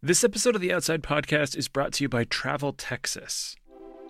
This episode of the Outside Podcast is brought to you by Travel Texas,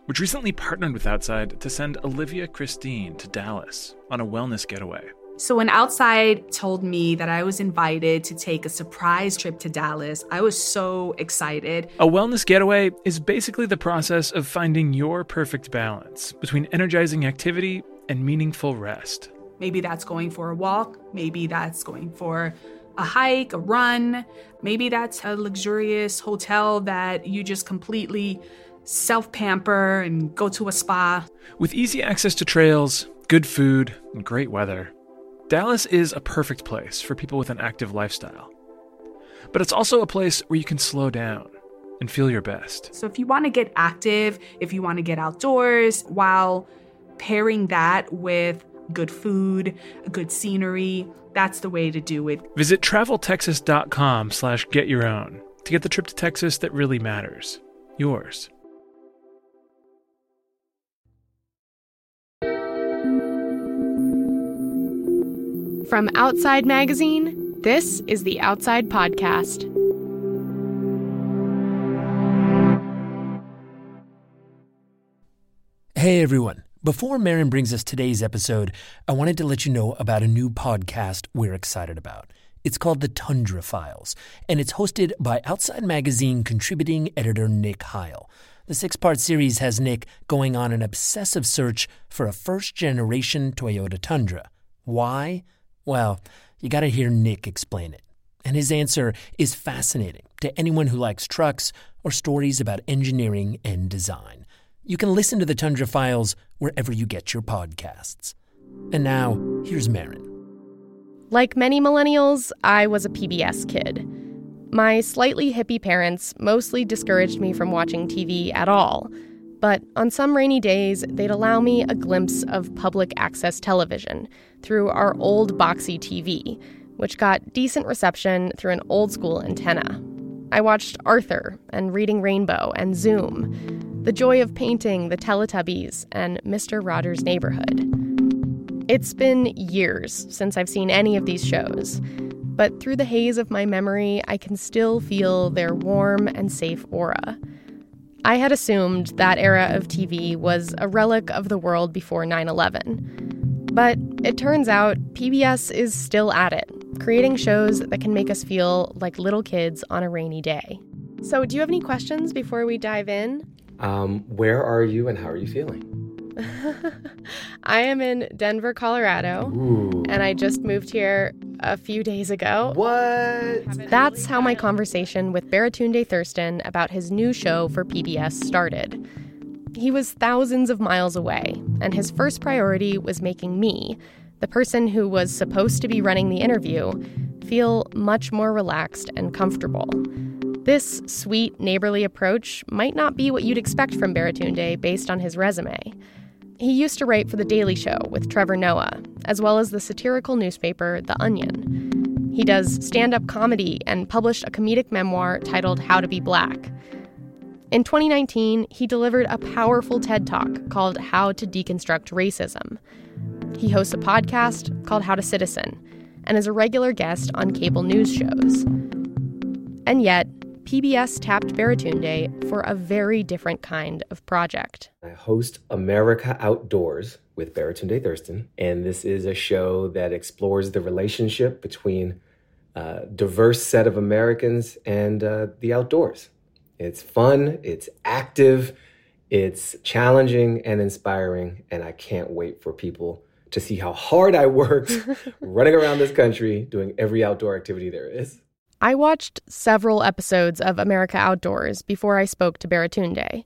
which recently partnered with Outside to send Olivia Christine to Dallas on a wellness getaway. So when Outside told me that I was invited to take a surprise trip to Dallas, I was so excited. A wellness getaway is basically the process of finding your perfect balance between energizing activity and meaningful rest. Maybe that's going for a walk, maybe that's going for a hike, a run, maybe that's a luxurious hotel that you just completely self pamper and go to a spa. With easy access to trails, good food, and great weather, Dallas is a perfect place for people with an active lifestyle. But it's also a place where you can slow down and feel your best. So if you want to get active, if you want to get outdoors while pairing that with good food, good scenery, that's the way to do it. Visit traveltexas.com slash get your own to get the trip to Texas that really matters. Yours. From Outside Magazine, this is the Outside Podcast. Hey everyone. Before Marin brings us today's episode, I wanted to let you know about a new podcast we're excited about. It's called The Tundra Files, and it's hosted by Outside Magazine contributing editor Nick Heil. The six part series has Nick going on an obsessive search for a first generation Toyota Tundra. Why? Well, you gotta hear Nick explain it. And his answer is fascinating to anyone who likes trucks or stories about engineering and design. You can listen to the Tundra Files wherever you get your podcasts. And now, here's Marin. Like many millennials, I was a PBS kid. My slightly hippie parents mostly discouraged me from watching TV at all, but on some rainy days, they'd allow me a glimpse of public access television through our old boxy TV, which got decent reception through an old school antenna. I watched Arthur and Reading Rainbow and Zoom, The Joy of Painting, The Teletubbies, and Mr. Rogers' Neighborhood. It's been years since I've seen any of these shows, but through the haze of my memory, I can still feel their warm and safe aura. I had assumed that era of TV was a relic of the world before 9 11. But it turns out PBS is still at it, creating shows that can make us feel like little kids on a rainy day. So, do you have any questions before we dive in? Um, where are you and how are you feeling? I am in Denver, Colorado, Ooh. and I just moved here a few days ago. What? That's how my conversation with Baratunde Thurston about his new show for PBS started. He was thousands of miles away, and his first priority was making me, the person who was supposed to be running the interview, feel much more relaxed and comfortable. This sweet, neighborly approach might not be what you'd expect from Baratunde based on his resume. He used to write for The Daily Show with Trevor Noah, as well as the satirical newspaper The Onion. He does stand up comedy and published a comedic memoir titled How to Be Black. In 2019, he delivered a powerful TED Talk called How to Deconstruct Racism. He hosts a podcast called How to Citizen and is a regular guest on cable news shows. And yet, PBS tapped Baratunde for a very different kind of project. I host America Outdoors with Baratunde Thurston, and this is a show that explores the relationship between a diverse set of Americans and uh, the outdoors. It's fun, it's active, it's challenging and inspiring, and I can't wait for people to see how hard I worked running around this country doing every outdoor activity there is. I watched several episodes of America Outdoors before I spoke to Baratunde.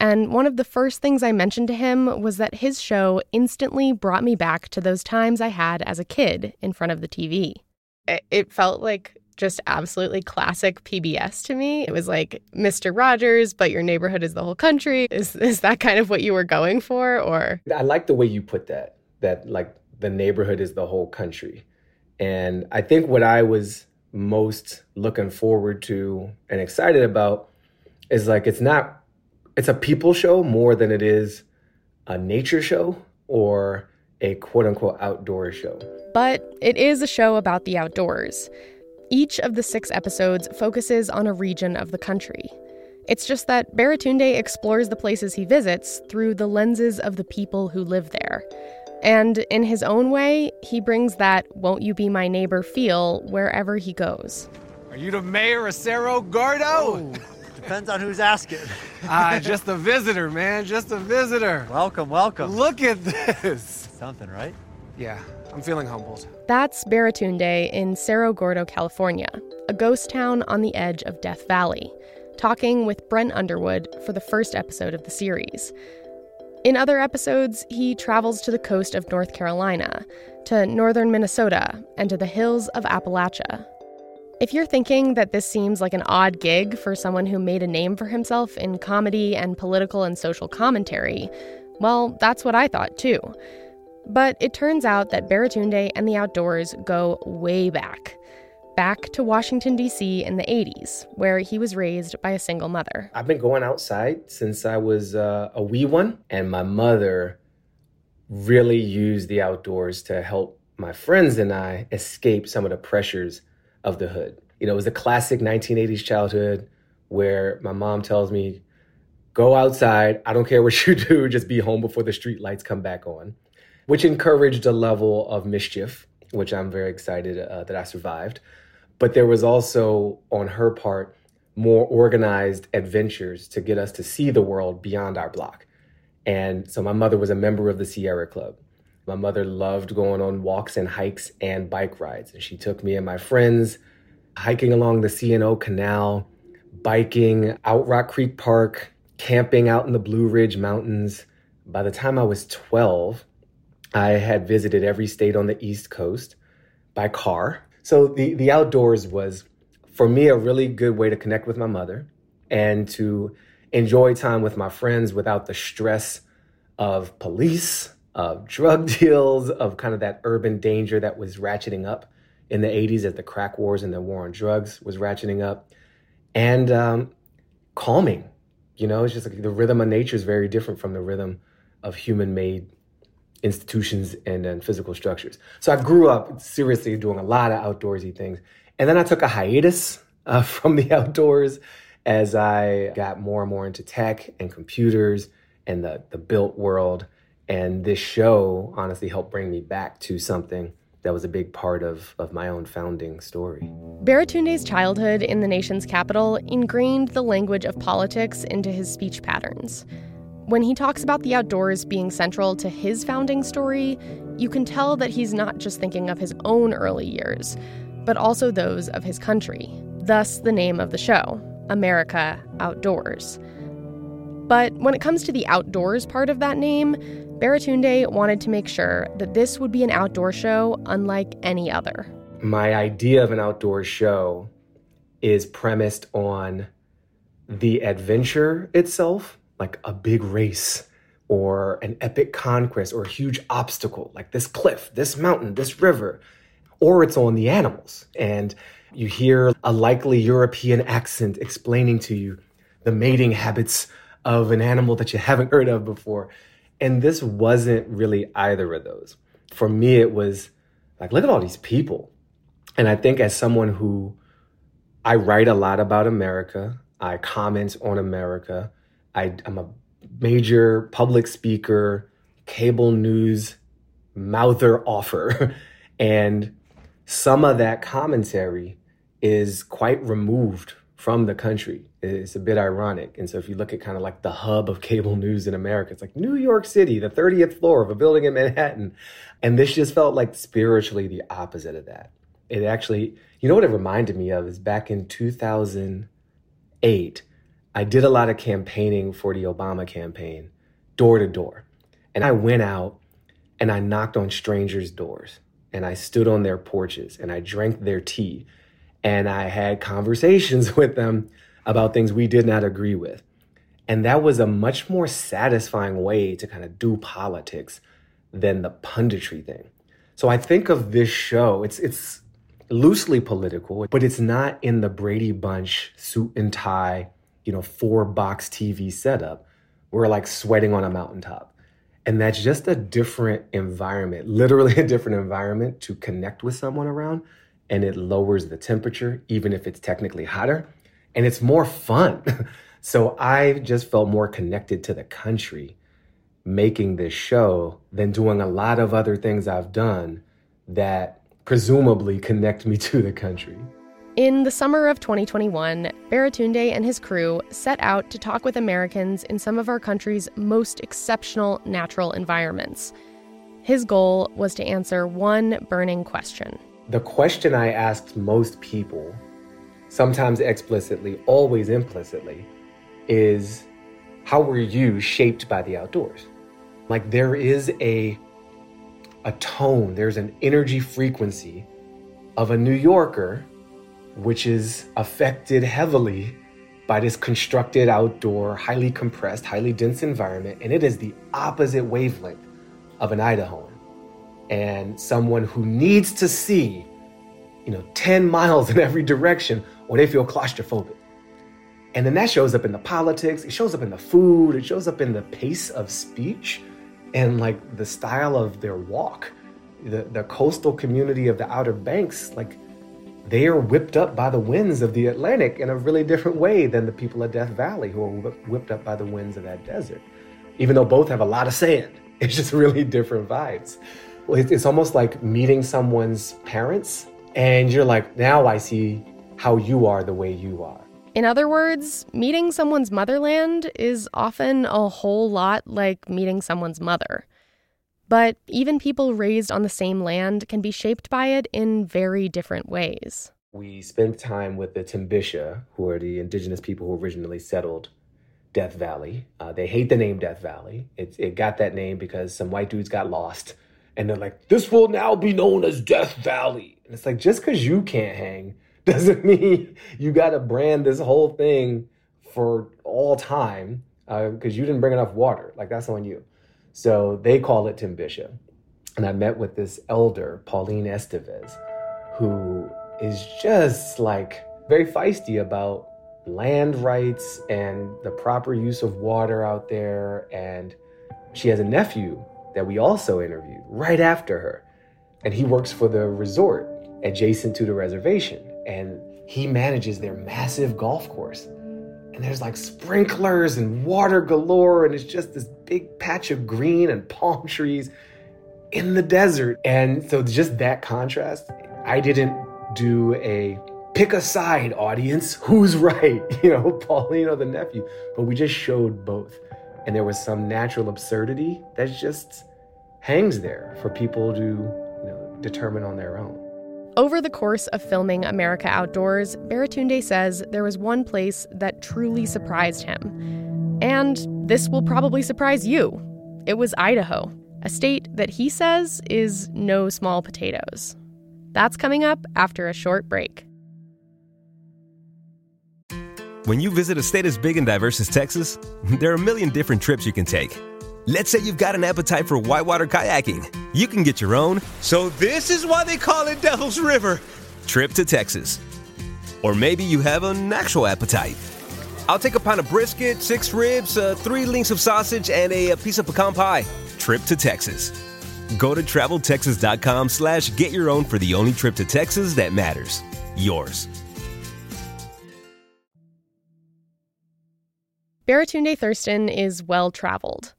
And one of the first things I mentioned to him was that his show instantly brought me back to those times I had as a kid in front of the TV. It felt like just absolutely classic PBS to me. It was like Mr. Rogers, but your neighborhood is the whole country. Is is that kind of what you were going for or I like the way you put that. That like the neighborhood is the whole country. And I think what I was most looking forward to and excited about is like it's not it's a people show more than it is a nature show or a quote unquote outdoor show. But it is a show about the outdoors. Each of the six episodes focuses on a region of the country. It's just that Baratunde explores the places he visits through the lenses of the people who live there. And in his own way, he brings that won't you be my neighbor feel wherever he goes. Are you the mayor of Cerro Gordo? Oh, depends on who's asking. Ah, just a visitor, man. Just a visitor. Welcome, welcome. Look at this. Something, right? Yeah, I'm feeling humbled. That's Baratunde in Cerro Gordo, California, a ghost town on the edge of Death Valley, talking with Brent Underwood for the first episode of the series. In other episodes, he travels to the coast of North Carolina, to northern Minnesota, and to the hills of Appalachia. If you're thinking that this seems like an odd gig for someone who made a name for himself in comedy and political and social commentary, well, that's what I thought too. But it turns out that Baratunde and the outdoors go way back. Back to Washington, D.C. in the 80s, where he was raised by a single mother. I've been going outside since I was uh, a wee one, and my mother really used the outdoors to help my friends and I escape some of the pressures of the hood. You know, it was a classic 1980s childhood where my mom tells me, go outside. I don't care what you do, just be home before the street lights come back on which encouraged a level of mischief, which I'm very excited uh, that I survived. But there was also, on her part, more organized adventures to get us to see the world beyond our block. And so my mother was a member of the Sierra Club. My mother loved going on walks and hikes and bike rides. And she took me and my friends hiking along the C&O Canal, biking out Rock Creek Park, camping out in the Blue Ridge Mountains. By the time I was 12, I had visited every state on the East Coast by car. So the, the outdoors was, for me, a really good way to connect with my mother and to enjoy time with my friends without the stress of police, of drug deals, of kind of that urban danger that was ratcheting up in the 80s as the crack wars and the war on drugs was ratcheting up. And um, calming, you know, it's just like the rhythm of nature is very different from the rhythm of human made institutions and physical structures. So I grew up seriously doing a lot of outdoorsy things. And then I took a hiatus uh, from the outdoors as I got more and more into tech and computers and the, the built world. And this show honestly helped bring me back to something that was a big part of, of my own founding story. Baratunde's childhood in the nation's capital ingrained the language of politics into his speech patterns. When he talks about the outdoors being central to his founding story, you can tell that he's not just thinking of his own early years, but also those of his country. Thus, the name of the show America Outdoors. But when it comes to the outdoors part of that name, Baratunde wanted to make sure that this would be an outdoor show unlike any other. My idea of an outdoor show is premised on the adventure itself like a big race or an epic conquest or a huge obstacle, like this cliff, this mountain, this river, or it's on the animals. And you hear a likely European accent explaining to you the mating habits of an animal that you haven't heard of before. And this wasn't really either of those. For me, it was like, look at all these people. And I think as someone who I write a lot about America, I comment on America, I, am a major public speaker, cable news mouther offer. and some of that commentary is quite removed from the country. It's a bit ironic. And so if you look at kind of like the hub of cable news in America, it's like New York City, the 30th floor of a building in Manhattan. And this just felt like spiritually the opposite of that. It actually, you know what it reminded me of is back in 2008, I did a lot of campaigning for the Obama campaign, door to door. And I went out and I knocked on strangers' doors and I stood on their porches and I drank their tea and I had conversations with them about things we did not agree with. And that was a much more satisfying way to kind of do politics than the punditry thing. So I think of this show, it's it's loosely political, but it's not in the Brady Bunch suit and tie you know, four box TV setup. We're like sweating on a mountaintop. And that's just a different environment, literally a different environment to connect with someone around. and it lowers the temperature, even if it's technically hotter, and it's more fun. so I just felt more connected to the country making this show than doing a lot of other things I've done that presumably connect me to the country. In the summer of 2021, Baratunde and his crew set out to talk with Americans in some of our country's most exceptional natural environments. His goal was to answer one burning question. The question I asked most people, sometimes explicitly, always implicitly, is how were you shaped by the outdoors? Like there is a a tone, there's an energy frequency of a New Yorker which is affected heavily by this constructed outdoor, highly compressed, highly dense environment. And it is the opposite wavelength of an Idahoan. And someone who needs to see, you know, 10 miles in every direction or they feel claustrophobic. And then that shows up in the politics, it shows up in the food, it shows up in the pace of speech and like the style of their walk. The, the coastal community of the Outer Banks, like they are whipped up by the winds of the Atlantic in a really different way than the people of Death Valley who are whipped up by the winds of that desert. Even though both have a lot of sand, it's just really different vibes. It's almost like meeting someone's parents, and you're like, now I see how you are the way you are. In other words, meeting someone's motherland is often a whole lot like meeting someone's mother. But even people raised on the same land can be shaped by it in very different ways. We spent time with the Timbisha, who are the indigenous people who originally settled Death Valley. Uh, they hate the name Death Valley. It, it got that name because some white dudes got lost. And they're like, this will now be known as Death Valley. And it's like, just because you can't hang doesn't mean you got to brand this whole thing for all time because uh, you didn't bring enough water. Like, that's on you. So they call it Timbisha. And I met with this elder, Pauline Esteves, who is just like very feisty about land rights and the proper use of water out there. And she has a nephew that we also interviewed right after her. And he works for the resort adjacent to the reservation. And he manages their massive golf course and there's like sprinklers and water galore and it's just this big patch of green and palm trees in the desert. And so just that contrast i didn't do a pick a side audience who's right you know pauline or the nephew. But we just showed both. And there was some natural absurdity that just hangs there for people to you know determine on their own over the course of filming America Outdoors, Baratunde says there was one place that truly surprised him. And this will probably surprise you. It was Idaho, a state that he says is no small potatoes. That's coming up after a short break. When you visit a state as big and diverse as Texas, there are a million different trips you can take. Let's say you've got an appetite for whitewater kayaking. You can get your own. So, this is why they call it Devil's River. Trip to Texas. Or maybe you have an actual appetite. I'll take a pound of brisket, six ribs, uh, three links of sausage, and a, a piece of pecan pie. Trip to Texas. Go to traveltexas.com slash get your own for the only trip to Texas that matters. Yours. Baratunde Thurston is well traveled.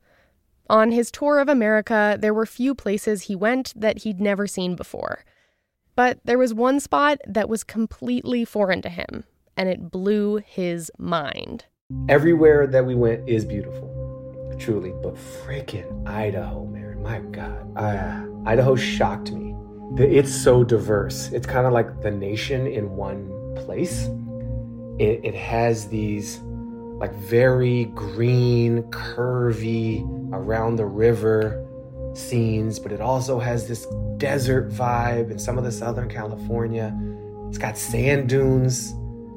On his tour of America, there were few places he went that he'd never seen before. But there was one spot that was completely foreign to him, and it blew his mind. Everywhere that we went is beautiful, truly, but freaking Idaho, man, my God. Uh, Idaho shocked me. It's so diverse. It's kind of like the nation in one place. It, it has these like very green, curvy, around the river scenes, but it also has this desert vibe in some of the Southern California. It's got sand dunes,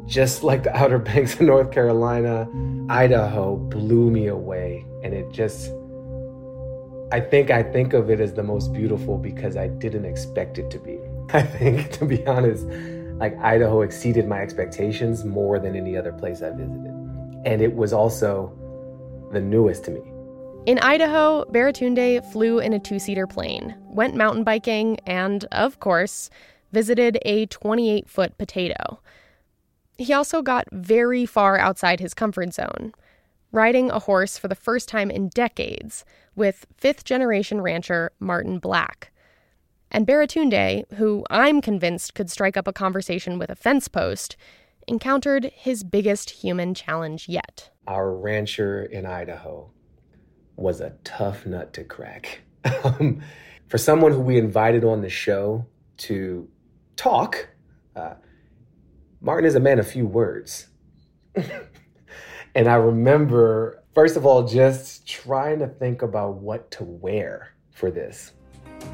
just like the Outer Banks of North Carolina. Idaho blew me away, and it just, I think I think of it as the most beautiful because I didn't expect it to be. I think, to be honest, like Idaho exceeded my expectations more than any other place I visited. And it was also the newest to me. In Idaho, Baratunde flew in a two seater plane, went mountain biking, and, of course, visited a 28 foot potato. He also got very far outside his comfort zone, riding a horse for the first time in decades with fifth generation rancher Martin Black. And Baratunde, who I'm convinced could strike up a conversation with a fence post, encountered his biggest human challenge yet. Our rancher in Idaho was a tough nut to crack. Um, for someone who we invited on the show to talk, uh, Martin is a man of few words. and I remember, first of all, just trying to think about what to wear for this.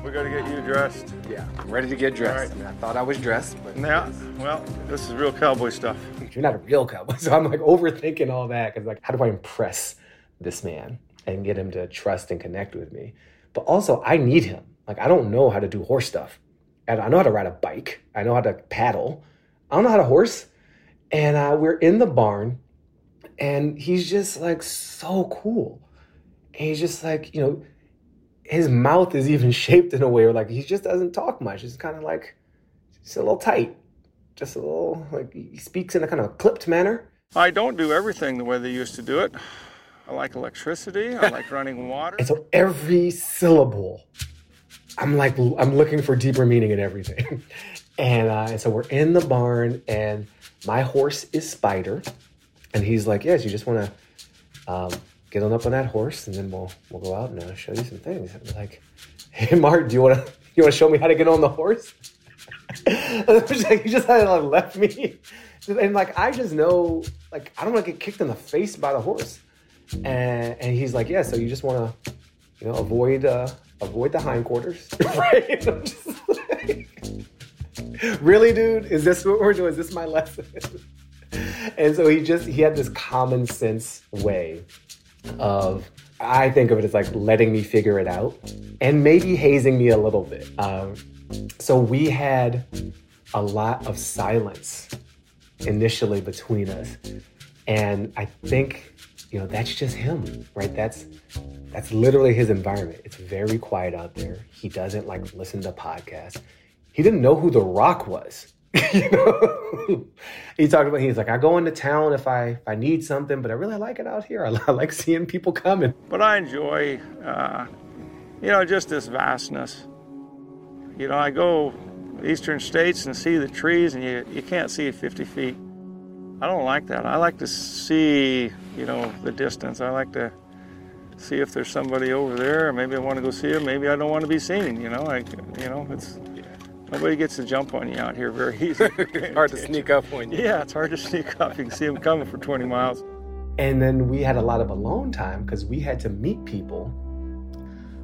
We got to get you dressed. Yeah, I'm ready to get dressed. Right. I mean, I thought I was dressed, but Yeah, well, this is real cowboy stuff. you're not a real cowboy. So I'm like overthinking all that because like, how do I impress this man and get him to trust and connect with me? But also, I need him. Like, I don't know how to do horse stuff, and I know how to ride a bike. I know how to paddle. I don't know how to horse. And uh, we're in the barn, and he's just like so cool. And he's just like, you know, his mouth is even shaped in a way where like he just doesn't talk much. It's kind of like, it's a little tight just a little like he speaks in a kind of clipped manner. I don't do everything the way they used to do it. I like electricity. I like running water. And so every syllable, I'm like I'm looking for deeper meaning in everything. And, uh, and so we're in the barn, and my horse is Spider, and he's like, "Yes, you just want to um, get on up on that horse, and then we'll we'll go out and uh, show you some things." I'm like, "Hey, Mark, do you want to you want to show me how to get on the horse?" he just had like left me, and like I just know, like I don't want to get kicked in the face by the horse, and and he's like, yeah, so you just want to, you know, avoid uh, avoid the hindquarters, right? Really, dude, is this what we're doing? Is this my lesson? and so he just he had this common sense way of I think of it as like letting me figure it out and maybe hazing me a little bit. Um, so we had a lot of silence initially between us. And I think, you know, that's just him, right? That's that's literally his environment. It's very quiet out there. He doesn't like listen to podcasts. He didn't know who The Rock was. you know? he talked about he's like, I go into town if I if I need something, but I really like it out here. I, I like seeing people coming. But I enjoy, uh, you know, just this vastness. You know, I go eastern states and see the trees, and you, you can't see 50 feet. I don't like that. I like to see, you know, the distance. I like to see if there's somebody over there. Maybe I want to go see him. Maybe I don't want to be seen. You know, like, you know, it's nobody gets to jump on you out here very easy. It's hard to sneak up on you. Yeah, it's hard to sneak up. You can see them coming for 20 miles. And then we had a lot of alone time because we had to meet people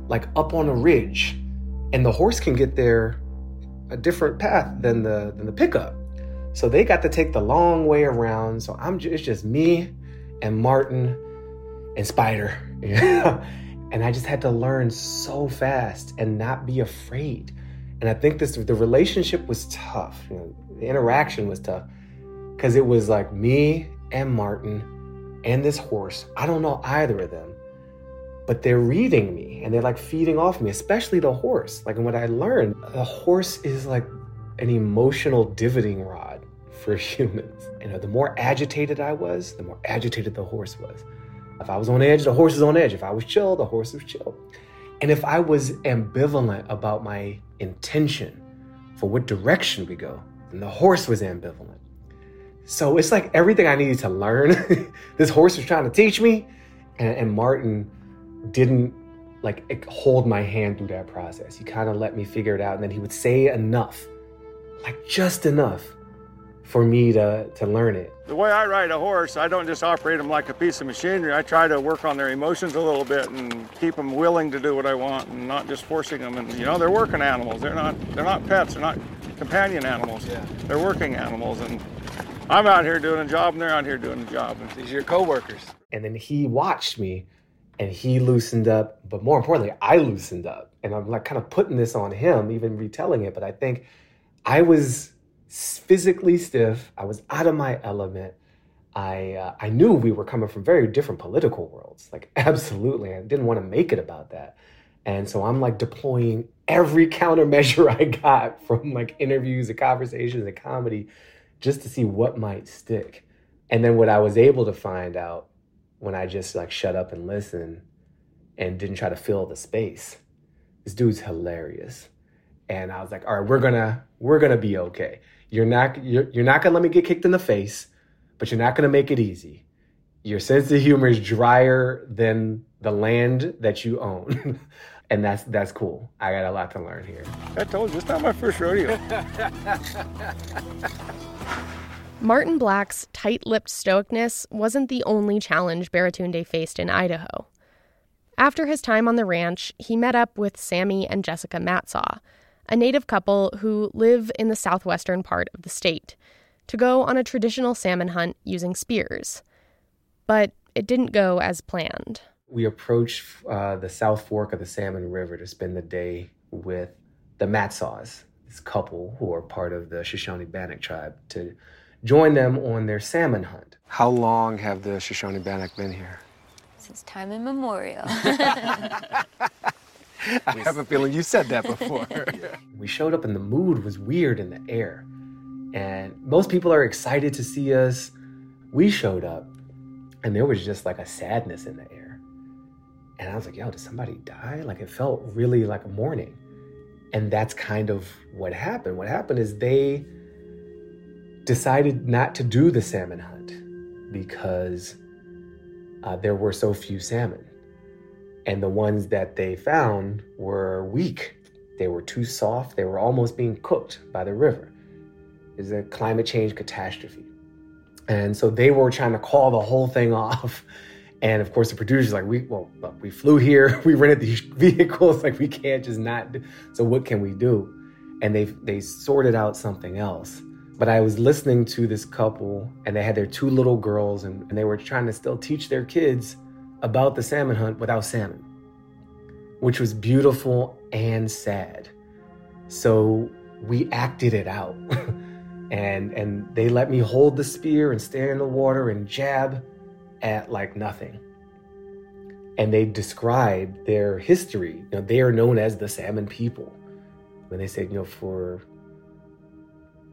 like up on a ridge. And the horse can get there a different path than the than the pickup. So they got to take the long way around. So I'm ju- it's just me and Martin and Spider. and I just had to learn so fast and not be afraid. And I think this the relationship was tough. You know, the interaction was tough because it was like me and Martin and this horse. I don't know either of them, but they're reading me and they're like feeding off me, especially the horse. Like, and what I learned, the horse is like an emotional divoting rod for humans. You know, the more agitated I was, the more agitated the horse was. If I was on edge, the horse is on edge. If I was chill, the horse was chill. And if I was ambivalent about my intention for what direction we go, then the horse was ambivalent. So it's like everything I needed to learn, this horse was trying to teach me, and, and Martin didn't like hold my hand through that process. He kind of let me figure it out, and then he would say enough, like just enough, for me to to learn it. The way I ride a horse, I don't just operate them like a piece of machinery. I try to work on their emotions a little bit and keep them willing to do what I want, and not just forcing them. And you know, they're working animals. They're not they're not pets. They're not companion animals. Yeah. They're working animals, and I'm out here doing a job, and they're out here doing a job. And These are your coworkers. And then he watched me and he loosened up, but more importantly, I loosened up. And I'm like kind of putting this on him, even retelling it. But I think I was physically stiff. I was out of my element. I uh, I knew we were coming from very different political worlds. Like absolutely, I didn't want to make it about that. And so I'm like deploying every countermeasure I got from like interviews and conversations and comedy just to see what might stick. And then what I was able to find out when I just like shut up and listen and didn't try to fill the space. This dude's hilarious. And I was like, all right, we're gonna we're gonna be okay. You're not you're, you're not gonna let me get kicked in the face, but you're not gonna make it easy. Your sense of humor is drier than the land that you own. and that's that's cool. I got a lot to learn here. I told you, it's not my first rodeo. Martin Black's tight lipped stoicness wasn't the only challenge Baratunde faced in Idaho. After his time on the ranch, he met up with Sammy and Jessica Matsaw, a native couple who live in the southwestern part of the state, to go on a traditional salmon hunt using spears. But it didn't go as planned. We approached uh, the South Fork of the Salmon River to spend the day with the Matsaws, this couple who are part of the Shoshone Bannock tribe, to join them on their salmon hunt. How long have the Shoshone Bannock been here? Since time immemorial. I have a feeling you said that before. we showed up and the mood was weird in the air. And most people are excited to see us. We showed up and there was just like a sadness in the air. And I was like, yo, did somebody die? Like it felt really like a mourning. And that's kind of what happened. What happened is they decided not to do the salmon hunt because uh, there were so few salmon. And the ones that they found were weak. They were too soft. They were almost being cooked by the river. It's a climate change catastrophe. And so they were trying to call the whole thing off. And of course, the producers like, we well, look, we flew here, we rented these vehicles, like we can't just not. Do. So what can we do? And they they sorted out something else. But I was listening to this couple, and they had their two little girls, and, and they were trying to still teach their kids about the salmon hunt without salmon, which was beautiful and sad. So we acted it out. and and they let me hold the spear and stare in the water and jab at like nothing. And they described their history. You know, they are known as the salmon people. When they said, you know, for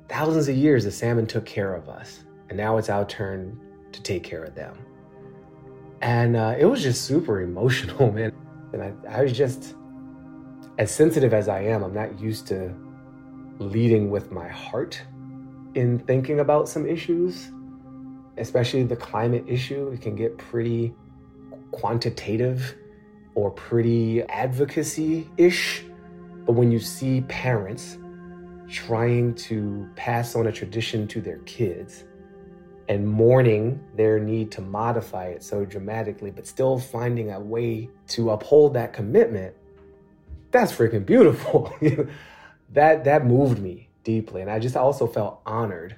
thousands of years, the salmon took care of us, and now it's our turn to take care of them. And uh, it was just super emotional, man. And I, I was just, as sensitive as I am, I'm not used to leading with my heart in thinking about some issues, especially the climate issue. It can get pretty quantitative or pretty advocacy ish. But when you see parents trying to pass on a tradition to their kids and mourning their need to modify it so dramatically, but still finding a way to uphold that commitment, that's freaking beautiful. that that moved me deeply. And I just also felt honored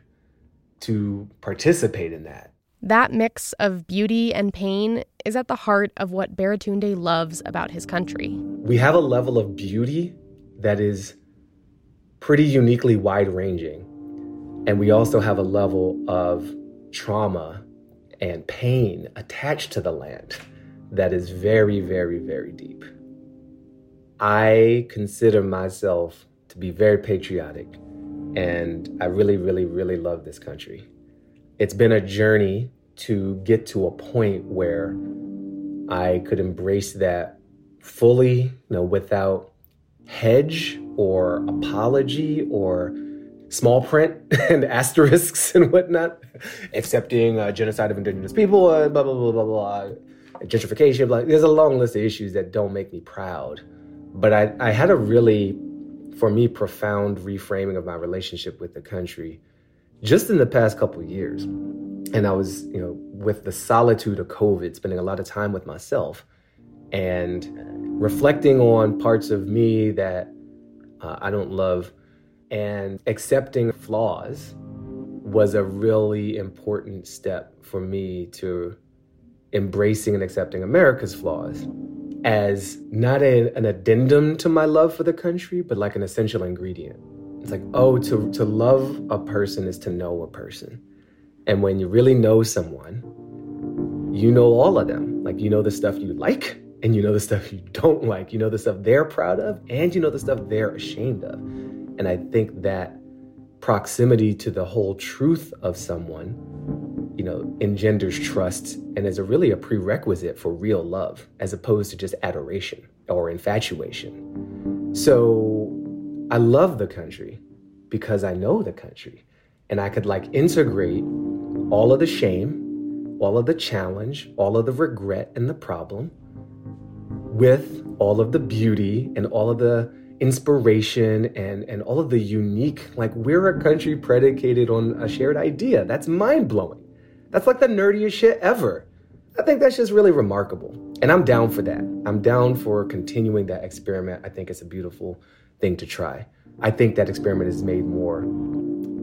to participate in that. That mix of beauty and pain is at the heart of what Baratunde loves about his country. We have a level of beauty that is pretty uniquely wide ranging. And we also have a level of trauma and pain attached to the land that is very, very, very deep. I consider myself to be very patriotic, and I really, really, really love this country. It's been a journey to get to a point where I could embrace that fully, you know, without hedge or apology or small print and asterisks and whatnot, accepting uh, genocide of indigenous people, uh, blah, blah, blah, blah, blah, gentrification. Blah. There's a long list of issues that don't make me proud. But I, I had a really, for me, profound reframing of my relationship with the country just in the past couple years. And I was, you know, with the solitude of COVID, spending a lot of time with myself and reflecting on parts of me that uh, I don't love and accepting flaws was a really important step for me to embracing and accepting America's flaws as not a, an addendum to my love for the country, but like an essential ingredient. It's like, oh, to, to love a person is to know a person. And when you really know someone, you know all of them. Like, you know the stuff you like, and you know the stuff you don't like. You know the stuff they're proud of, and you know the stuff they're ashamed of. And I think that proximity to the whole truth of someone, you know, engenders trust and is a really a prerequisite for real love, as opposed to just adoration or infatuation. So I love the country because I know the country. And I could like integrate all of the shame, all of the challenge, all of the regret and the problem with all of the beauty and all of the inspiration and, and all of the unique, like we're a country predicated on a shared idea. That's mind blowing. That's like the nerdiest shit ever. I think that's just really remarkable. And I'm down for that. I'm down for continuing that experiment. I think it's a beautiful thing to try. I think that experiment is made more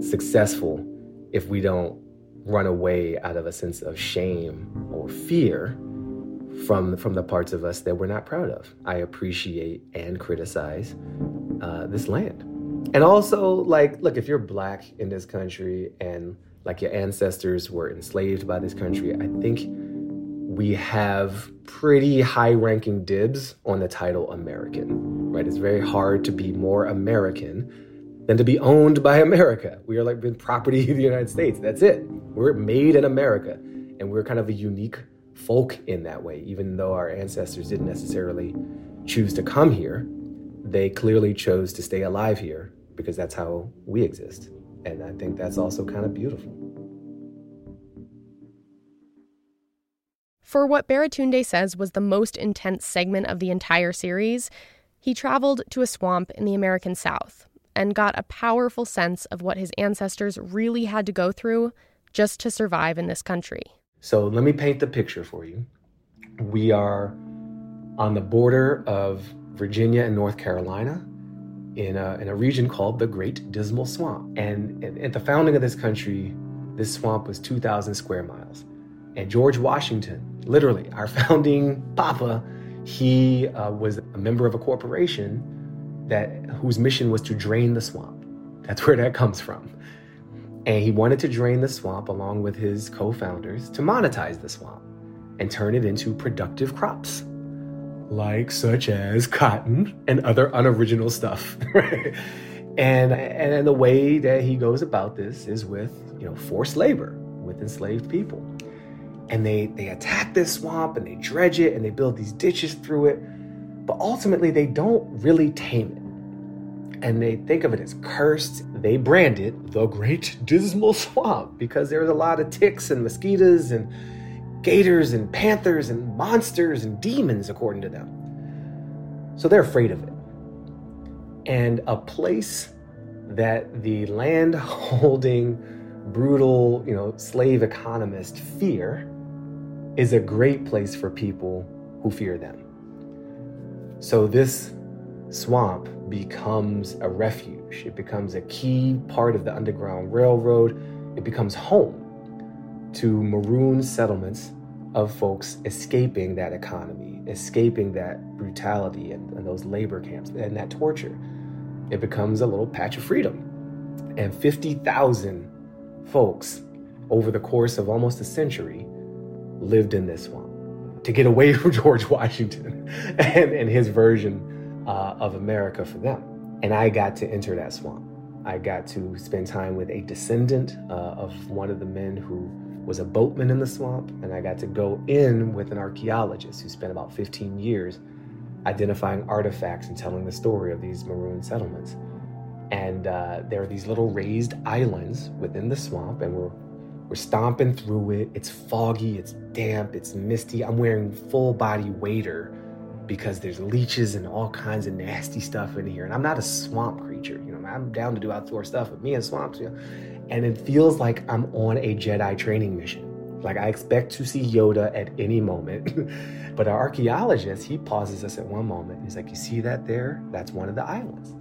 successful if we don't run away out of a sense of shame or fear from from the parts of us that we're not proud of. I appreciate and criticize uh, this land, and also like, look, if you're black in this country and like your ancestors were enslaved by this country, I think we have pretty high-ranking dibs on the title American. Right? It's very hard to be more American than to be owned by America. We are like been property of the United States. That's it. We're made in America, and we're kind of a unique folk in that way, even though our ancestors didn't necessarily choose to come here. They clearly chose to stay alive here because that's how we exist. And I think that's also kind of beautiful. For what Baratunde says was the most intense segment of the entire series, he traveled to a swamp in the American South and got a powerful sense of what his ancestors really had to go through just to survive in this country. So let me paint the picture for you. We are on the border of Virginia and North Carolina in a, in a region called the Great Dismal Swamp. And at the founding of this country, this swamp was 2,000 square miles. And George Washington, literally, our founding papa, he uh, was a member of a corporation that whose mission was to drain the swamp. That's where that comes from. And he wanted to drain the swamp along with his co founders to monetize the swamp and turn it into productive crops, like such as cotton and other unoriginal stuff. and, and the way that he goes about this is with you know forced labor with enslaved people. And they, they attack this swamp and they dredge it and they build these ditches through it. But ultimately, they don't really tame it and they think of it as cursed. They brand it the Great Dismal Swamp because there's a lot of ticks and mosquitoes and gators and panthers and monsters and demons, according to them. So they're afraid of it. And a place that the land holding, brutal, you know, slave economist fear is a great place for people who fear them. So this swamp becomes a refuge. It becomes a key part of the Underground Railroad. It becomes home to maroon settlements of folks escaping that economy, escaping that brutality and, and those labor camps and that torture. It becomes a little patch of freedom. And 50,000 folks over the course of almost a century lived in this swamp to get away from George Washington and, and his version uh, of America for them. And I got to enter that swamp. I got to spend time with a descendant uh, of one of the men who was a boatman in the swamp. And I got to go in with an archaeologist who spent about 15 years identifying artifacts and telling the story of these maroon settlements. And uh, there are these little raised islands within the swamp, and we're we're stomping through it. It's foggy, it's damp, it's misty. I'm wearing full body waders because there's leeches and all kinds of nasty stuff in here. And I'm not a swamp creature, you know, I'm down to do outdoor stuff, but me and swamps, you know, and it feels like I'm on a Jedi training mission. Like I expect to see Yoda at any moment. but our archaeologist, he pauses us at one moment. He's like, You see that there? That's one of the islands.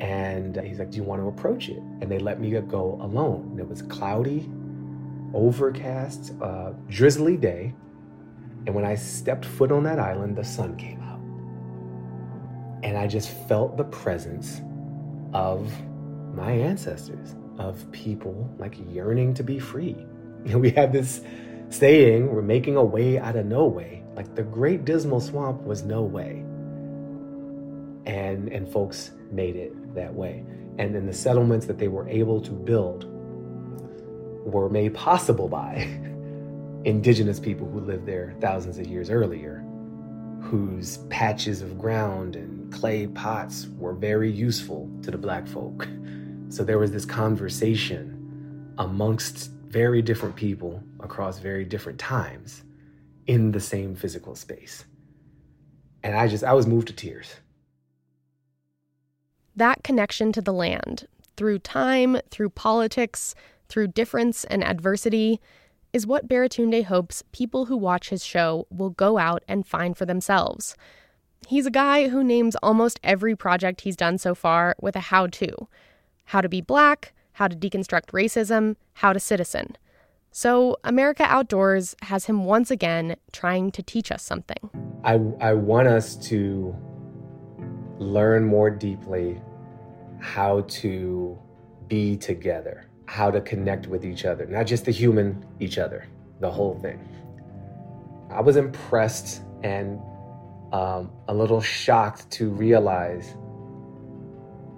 And he's like, Do you want to approach it? And they let me go alone. And it was cloudy, overcast, uh, drizzly day. And when I stepped foot on that island, the sun came out. And I just felt the presence of my ancestors, of people like yearning to be free. we have this saying we're making a way out of no way. Like the Great Dismal Swamp was no way. And, and folks made it that way. And then the settlements that they were able to build were made possible by indigenous people who lived there thousands of years earlier, whose patches of ground and clay pots were very useful to the black folk. So there was this conversation amongst very different people across very different times in the same physical space. And I just, I was moved to tears. That connection to the land, through time, through politics, through difference and adversity, is what Baratunde hopes people who watch his show will go out and find for themselves. He's a guy who names almost every project he's done so far with a how to how to be black, how to deconstruct racism, how to citizen. So, America Outdoors has him once again trying to teach us something. I, I want us to learn more deeply how to be together, how to connect with each other, not just the human, each other, the whole thing. I was impressed and um, a little shocked to realize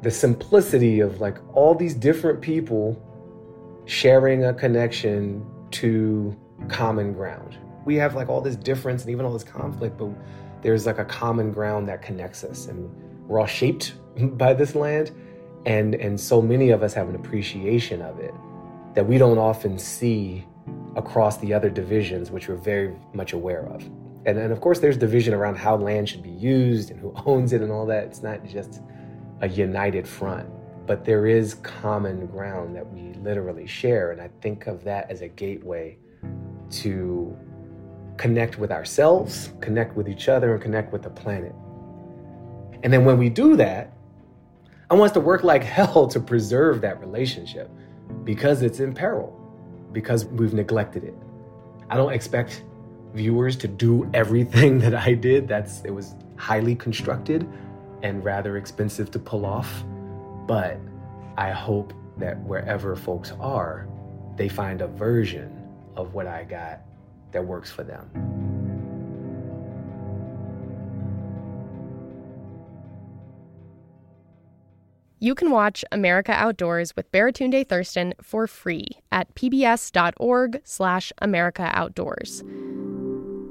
the simplicity of like all these different people sharing a connection to common ground. We have like all this difference and even all this conflict, but there's like a common ground that connects us and we're all shaped by this land and and so many of us have an appreciation of it that we don't often see across the other divisions which we're very much aware of. And and of course there's division around how land should be used and who owns it and all that. It's not just a united front, but there is common ground that we literally share. And I think of that as a gateway to connect with ourselves, connect with each other, and connect with the planet. And then when we do that, I want us to work like hell to preserve that relationship because it's in peril, because we've neglected it. I don't expect viewers to do everything that I did. That's it was highly constructed and rather expensive to pull off. But I hope that wherever folks are, they find a version of what I got that works for them. You can watch America Outdoors with Baratunde Thurston for free at pbs.org slash America Outdoors.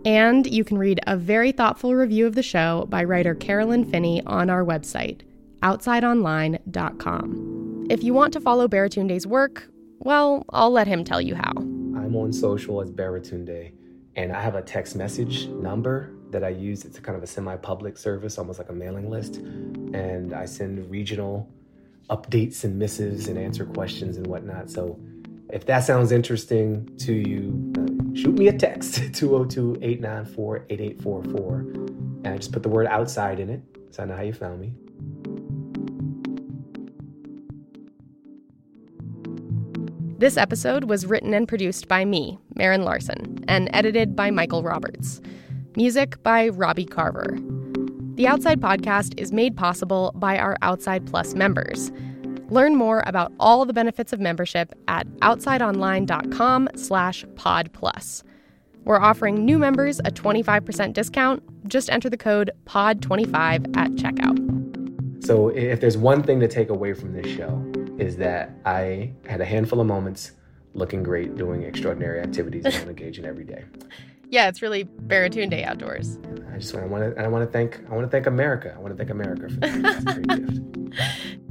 And you can read a very thoughtful review of the show by writer Carolyn Finney on our website, outsideonline.com. If you want to follow Baratunde's work, well, I'll let him tell you how. I'm on social as Baratunde, and I have a text message number that I use. It's kind of a semi-public service, almost like a mailing list, and I send regional updates and missives and answer questions and whatnot. So if that sounds interesting to you, uh, shoot me a text 202 894 8844. And I just put the word outside in it so I know how you found me. This episode was written and produced by me, Marin Larson, and edited by Michael Roberts. Music by Robbie Carver. The Outside Podcast is made possible by our Outside Plus members. Learn more about all the benefits of membership at outsideonline.com slash podplus. We're offering new members a 25% discount. Just enter the code POD25 at checkout. So if there's one thing to take away from this show is that I had a handful of moments looking great, doing extraordinary activities I want to engage in every day. Yeah, it's really Baratunde outdoors. I just want to, I want to thank I want to thank America. I want to thank America for that. great gift.